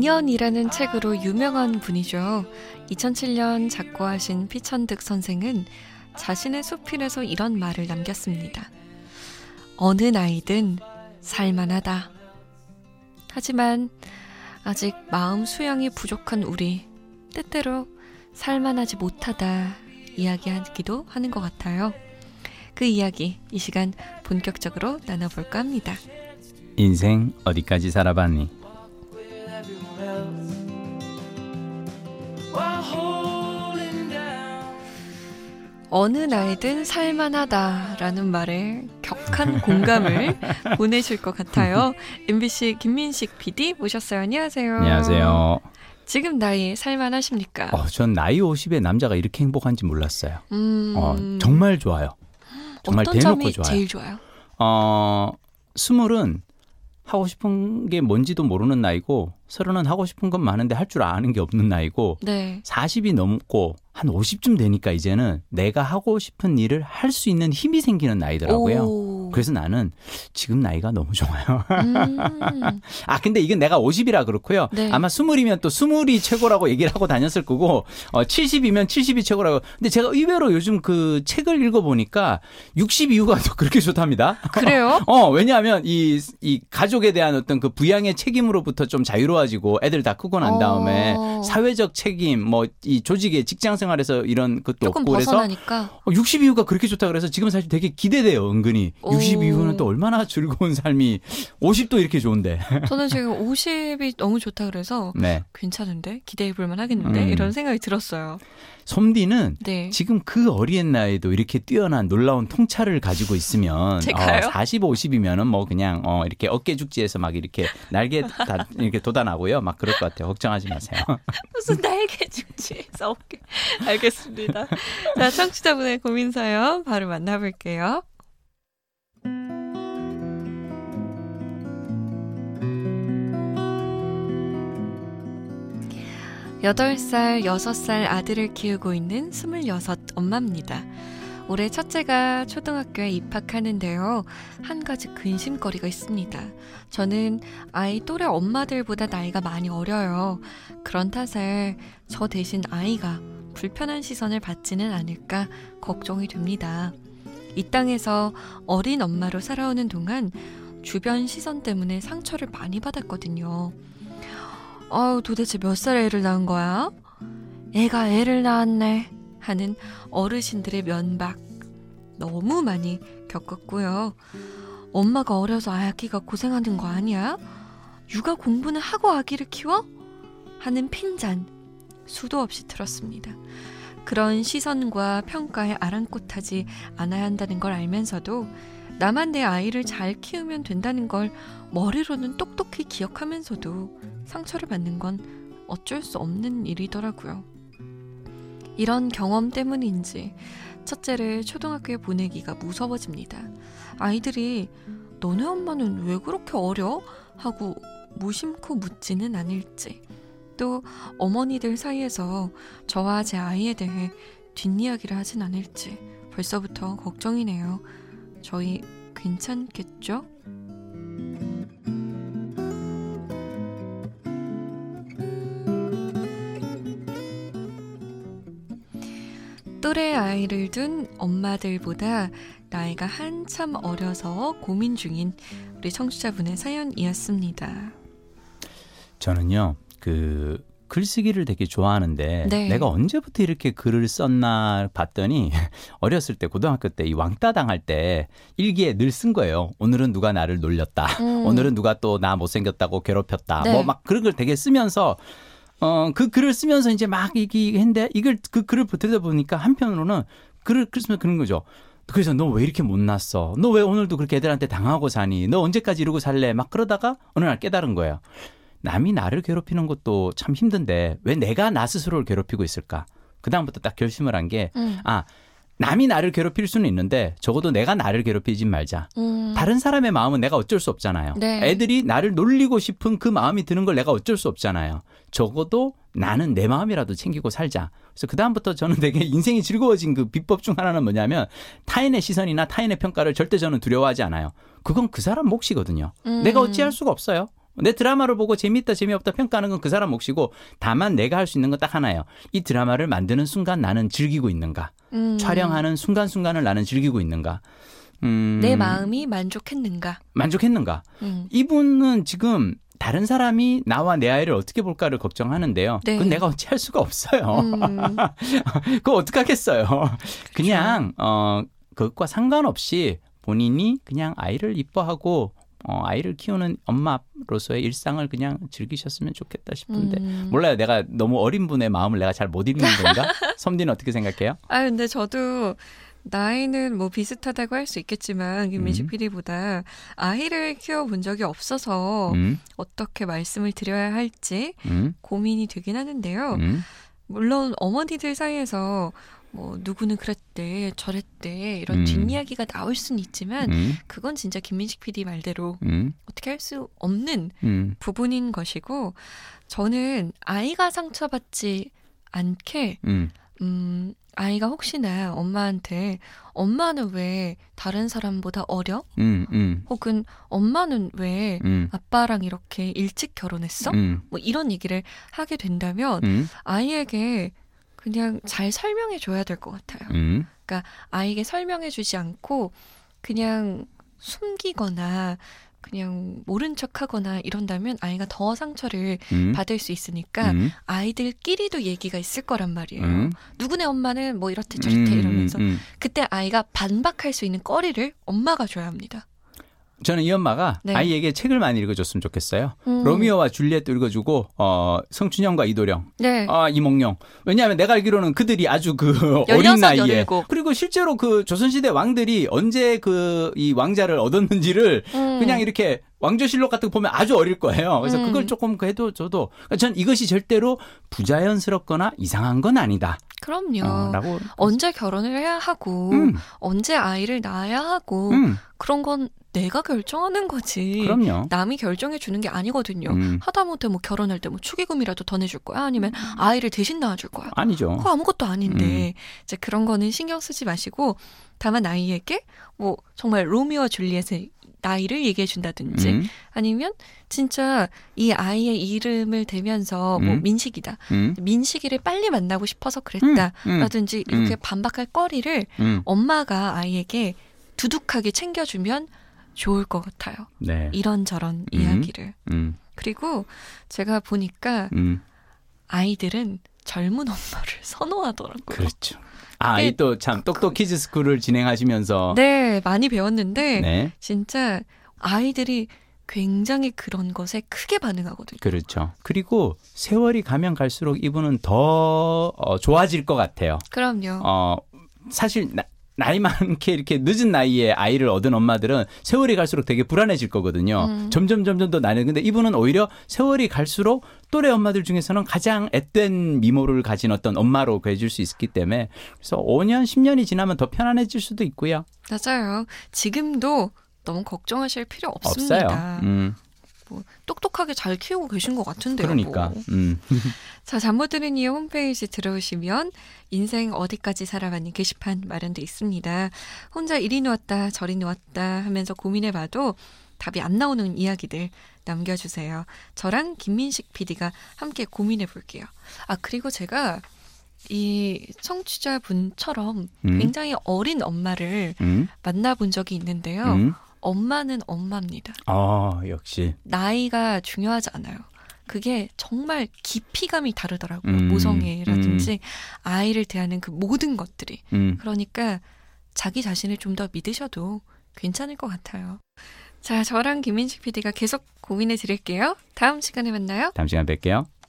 인연이라는 책으로 유명한 분이죠. 2007년 작고하신 피천득 선생은 자신의 수필에서 이런 말을 남겼습니다. 어느 나이든 살만하다. 하지만 아직 마음 수양이 부족한 우리 때때로 살만하지 못하다 이야기하기도 하는 것 같아요. 그 이야기 이 시간 본격적으로 나눠볼까 합니다. 인생 어디까지 살아봤니? 어느 나이든 살만하다라는 말에 격한 공감을 보내실 것 같아요. MBC 김민식 PD 모셨어요. 안녕하세요. 안녕하세요. 지금 나이 살만하십니까? 어, 전 나이 50에 남자가 이렇게 행복한지 몰랐어요. 음, 어, 정말 좋아요. 정말 어떤 대놓고 점이 좋아요. 제일 좋아요? 어, 스물은 하고 싶은 게 뭔지도 모르는 나이고 서른은 하고 싶은 건 많은데 할 줄 아는 게 없는 나이고 네. 40이 넘고 한 50쯤 되니까 이제는 내가 하고 싶은 일을 할 수 있는 힘이 생기는 나이더라고요. 오. 그래서 나는 지금 나이가 너무 좋아요. 음, 아, 근데 이건 내가 50이라 그렇고요. 네. 아마 20이면 또 20이 최고라고 얘기를 하고 다녔을 거고, 어, 70이면 70이 최고라고. 근데 제가 의외로 요즘 그 책을 읽어 보니까 60 이후가 더 그렇게 좋답니다. 그래요? 어, 왜냐하면 이, 이 가족에 대한 어떤 그 부양의 책임으로부터 좀 자유로워지고 애들 다 크고 난 다음에 어. 사회적 책임, 뭐 이 조직의 직장 생활에서 이런 것도 조금 없고 그래서 벗어나니까. 어, 60 이후가 그렇게 좋다 그래서 지금 사실 되게 기대돼요, 은근히. 오. 60 이후는 또 얼마나 즐거운 삶이 50도 이렇게 좋은데. 저는 지금 50이 너무 좋다 그래서 네. 괜찮은데 기대해 볼만 하겠는데 음. 이런 생각이 들었어요. 솜디는 네. 지금 그 어린 나이에도 이렇게 뛰어난 놀라운 통찰을 가지고 있으면 제가요? 어, 40, 50이면은 뭐 그냥 어, 이렇게 어깨 죽지에서 막 이렇게 날개 다 이렇게 돋아나고요. 막 그럴 것 같아요. 걱정하지 마세요. 무슨 날개 죽지에서 어깨. 알겠습니다. 자, 청취자분의 고민 사연 바로 만나볼게요. 여덟 살 여섯 살 아들을 키우고 있는 스물여섯 엄마입니다. 올해 첫째가 초등학교에 입학하는데요. 한 가지 근심거리가 있습니다. 저는 아이 또래 엄마들보다 나이가 많이 어려요. 그런 탓에 저 대신 아이가 불편한 시선을 받지는 않을까 걱정이 됩니다. 이 땅에서 어린 엄마로 살아오는 동안 주변 시선 때문에 상처를 많이 받았거든요. 아유, 도대체 몇 살에 애를 낳은 거야? 애가 애를 낳았네. 하는 어르신들의 면박 너무 많이 겪었고요. 엄마가 어려서 아기가 고생하는 거 아니야? 육아 공부는 하고 아기를 키워? 하는 핀잔 수도 없이 들었습니다. 그런 시선과 평가에 아랑곳하지 않아야 한다는 걸 알면서도 나만 내 아이를 잘 키우면 된다는 걸 머리로는 똑똑히 기억하면서도 상처를 받는 건 어쩔 수 없는 일이더라고요. 이런 경험 때문인지 첫째를 초등학교에 보내기가 무서워집니다. 아이들이 너네 엄마는 왜 그렇게 어려? 하고 무심코 묻지는 않을지 또 어머니들 사이에서 저와 제 아이에 대해 뒷이야기를 하진 않을지 벌써부터 걱정이네요. 저희 괜찮겠죠? 또래 아이를 둔 엄마들보다 나이가 한참 어려서 고민 중인 우리 청취자분의 사연이었습니다. 저는요. 그 글쓰기를 되게 좋아하는데 네. 내가 언제부터 이렇게 글을 썼나 봤더니 어렸을 때 고등학교 때 이 왕따 당할 때 일기에 늘 쓴 거예요. 오늘은 누가 나를 놀렸다. 음. 오늘은 누가 또 나 못생겼다고 괴롭혔다. 네. 뭐막 그런 걸 되게 쓰면서 어 그 글을 쓰면서 이제 막 이기 했는데 이걸 그 글을 들여다 보니까 한편으로는 글을 글 쓰면 그런 거죠. 그래서 너 왜 이렇게 못났어? 너 왜 오늘도 그렇게 애들한테 당하고 사니? 너 언제까지 이러고 살래? 막 그러다가 어느 날 깨달은 거예요. 남이 나를 괴롭히는 것도 참 힘든데 왜 내가 나 스스로를 괴롭히고 있을까? 그다음부터 딱 결심을 한 게 음. 아, 남이 나를 괴롭힐 수는 있는데 적어도 내가 나를 괴롭히지 말자. 음. 다른 사람의 마음은 내가 어쩔 수 없잖아요. 네. 애들이 나를 놀리고 싶은 그 마음이 드는 걸 내가 어쩔 수 없잖아요. 적어도 나는 내 마음이라도 챙기고 살자. 그래서 그다음부터 저는 되게 인생이 즐거워진 그 비법 중 하나는 뭐냐면 타인의 시선이나 타인의 평가를 절대 저는 두려워하지 않아요. 그건 그 사람 몫이거든요. 음. 내가 어찌할 수가 없어요. 내 드라마를 보고 재밌다 재미없다 평가하는 건 그 사람 몫이고 다만 내가 할 수 있는 건 딱 하나예요. 이 드라마를 만드는 순간 나는 즐기고 있는가? 음. 촬영하는 순간순간을 나는 즐기고 있는가? 음, 내 마음이 만족했는가? 만족했는가? 음. 이분은 지금 다른 사람이 나와 내 아이를 어떻게 볼까를 걱정하는데요. 네. 그건 내가 어찌 할 수가 없어요. 음. 그거 어떡하겠어요. 그냥 어 그것과 상관없이 본인이 그냥 아이를 이뻐하고 어 아이를 키우는 엄마로서의 일상을 그냥 즐기셨으면 좋겠다 싶은데 음. 몰라요. 내가 너무 어린 분의 마음을 내가 잘 못 읽는 건가? 섬디는 어떻게 생각해요? 아 근데 저도 나이는 뭐 비슷하다고 할 수 있겠지만 김민식 음. PD보다 아이를 키워본 적이 없어서 음, 어떻게 말씀을 드려야 할지 음, 고민이 되긴 하는데요. 음, 물론 어머니들 사이에서 뭐 누구는 그랬대 저랬대 이런 음. 뒷이야기가 나올 수는 있지만 음, 그건 진짜 김민식 PD 말대로 음, 어떻게 할 수 없는 음, 부분인 것이고 저는 아이가 상처받지 않게 음, 음 아이가 혹시나 엄마한테 엄마는 왜 다른 사람보다 어려? 음, 음, 혹은 엄마는 왜 음, 아빠랑 이렇게 일찍 결혼했어? 음, 뭐 이런 얘기를 하게 된다면 음, 아이에게 그냥 잘 설명해 줘야 될 것 같아요. 음, 아이에게 설명해 주지 않고 그냥 숨기거나 그냥 모른 척 하거나 이런다면 아이가 더 상처를 음, 받을 수 있으니까 음, 아이들끼리도 얘기가 있을 거란 말이에요. 음. 누구네 엄마는 뭐 이렇대 저렇대 음, 이러면서 음, 음. 그때 아이가 반박할 수 있는 거리를 엄마가 줘야 합니다. 저는 이 엄마가 네. 아이에게 책을 많이 읽어줬으면 좋겠어요. 음. 로미오와 줄리엣도 읽어주고 어, 성춘형과 이도령, 네. 아 이몽룡. 왜냐하면 내가 알기로는 그들이 아주 그 어린 16, 나이에 17. 그리고 실제로 그 조선시대 왕들이 언제 그 이 왕자를 얻었는지를 음. 그냥 이렇게 왕조실록 같은 거 보면 아주 어릴 거예요. 그래서 음. 그걸 조금 그 해도 저도 전 이것이 절대로 부자연스럽거나 이상한 건 아니다. 그럼요. 어, 라고. 언제 결혼을 해야 하고 음, 언제 아이를 낳아야 하고 음, 그런 건 내가 결정하는 거지. 그럼요. 남이 결정해 주는 게 아니거든요. 음, 하다못해 뭐 결혼할 때 뭐 축의금이라도 더 내줄 거야 아니면 아이를 대신 낳아줄 거야. 아니죠. 그거 아무것도 음. 아닌데 이제 그런 거는 신경 쓰지 마시고 다만 아이에게 뭐 정말 로미오와 줄리엣의 나이를 얘기해 준다든지 음, 아니면 진짜 이 아이의 이름을 대면서 뭐 음. 민식이다. 음, 민식이를 빨리 만나고 싶어서 그랬다. 음, 라든지 이렇게 음. 반박할 거리를 음. 엄마가 아이에게 두둑하게 챙겨주면 좋을 것 같아요. 네. 이런저런 음. 이야기를. 음, 그리고 제가 보니까 음. 아이들은 젊은 엄마를 선호하더라고요. 그렇죠. 아, 이 또 참 똑똑 키즈 스쿨을 진행하시면서 네, 많이 배웠는데 네, 진짜 아이들이 굉장히 그런 것에 크게 반응하거든요. 그렇죠. 그리고 세월이 가면 갈수록 이분은 더 어, 좋아질 것 같아요. 그럼요. 어, 사실 나, 나이 많게 이렇게 늦은 나이에 아이를 얻은 엄마들은 세월이 갈수록 되게 불안해질 거거든요. 음. 점점 점점 더 나는 근데 이분은 오히려 세월이 갈수록 또래 엄마들 중에서는 가장 앳된 미모를 가진 어떤 엄마로 해줄 수 있기 때문에 그래서 5년 10년이 지나면 더 편안해질 수도 있고요. 맞아요. 지금도 너무 걱정하실 필요 없습니다. 없어요. 음, 뭐 똑똑하게 잘 키우고 계신 것 같은데요. 그러니까. 뭐. 음. 자, 잠 못 드는 이유 홈페이지 들어오시면 인생 어디까지 살아가니 게시판 마련돼 있습니다. 혼자 이리 누웠다 저리 누웠다 하면서 고민해봐도 답이 안 나오는 이야기들 남겨주세요. 저랑 김민식 PD가 함께 고민해 볼게요. 아 그리고 제가 이 청취자분처럼 음. 굉장히 어린 엄마를 음. 만나본 적이 있는데요. 음. 엄마는 엄마입니다. 아, 역시. 나이가 중요하지 않아요. 그게 정말 깊이감이 다르더라고요. 음, 모성애라든지 아이를 대하는 그 모든 것들이. 음. 그러니까 자기 자신을 좀 더 믿으셔도 괜찮을 것 같아요. 자, 저랑 김민식 PD가 계속 고민해 드릴게요. 다음 시간에 만나요. 다음 시간 뵐게요.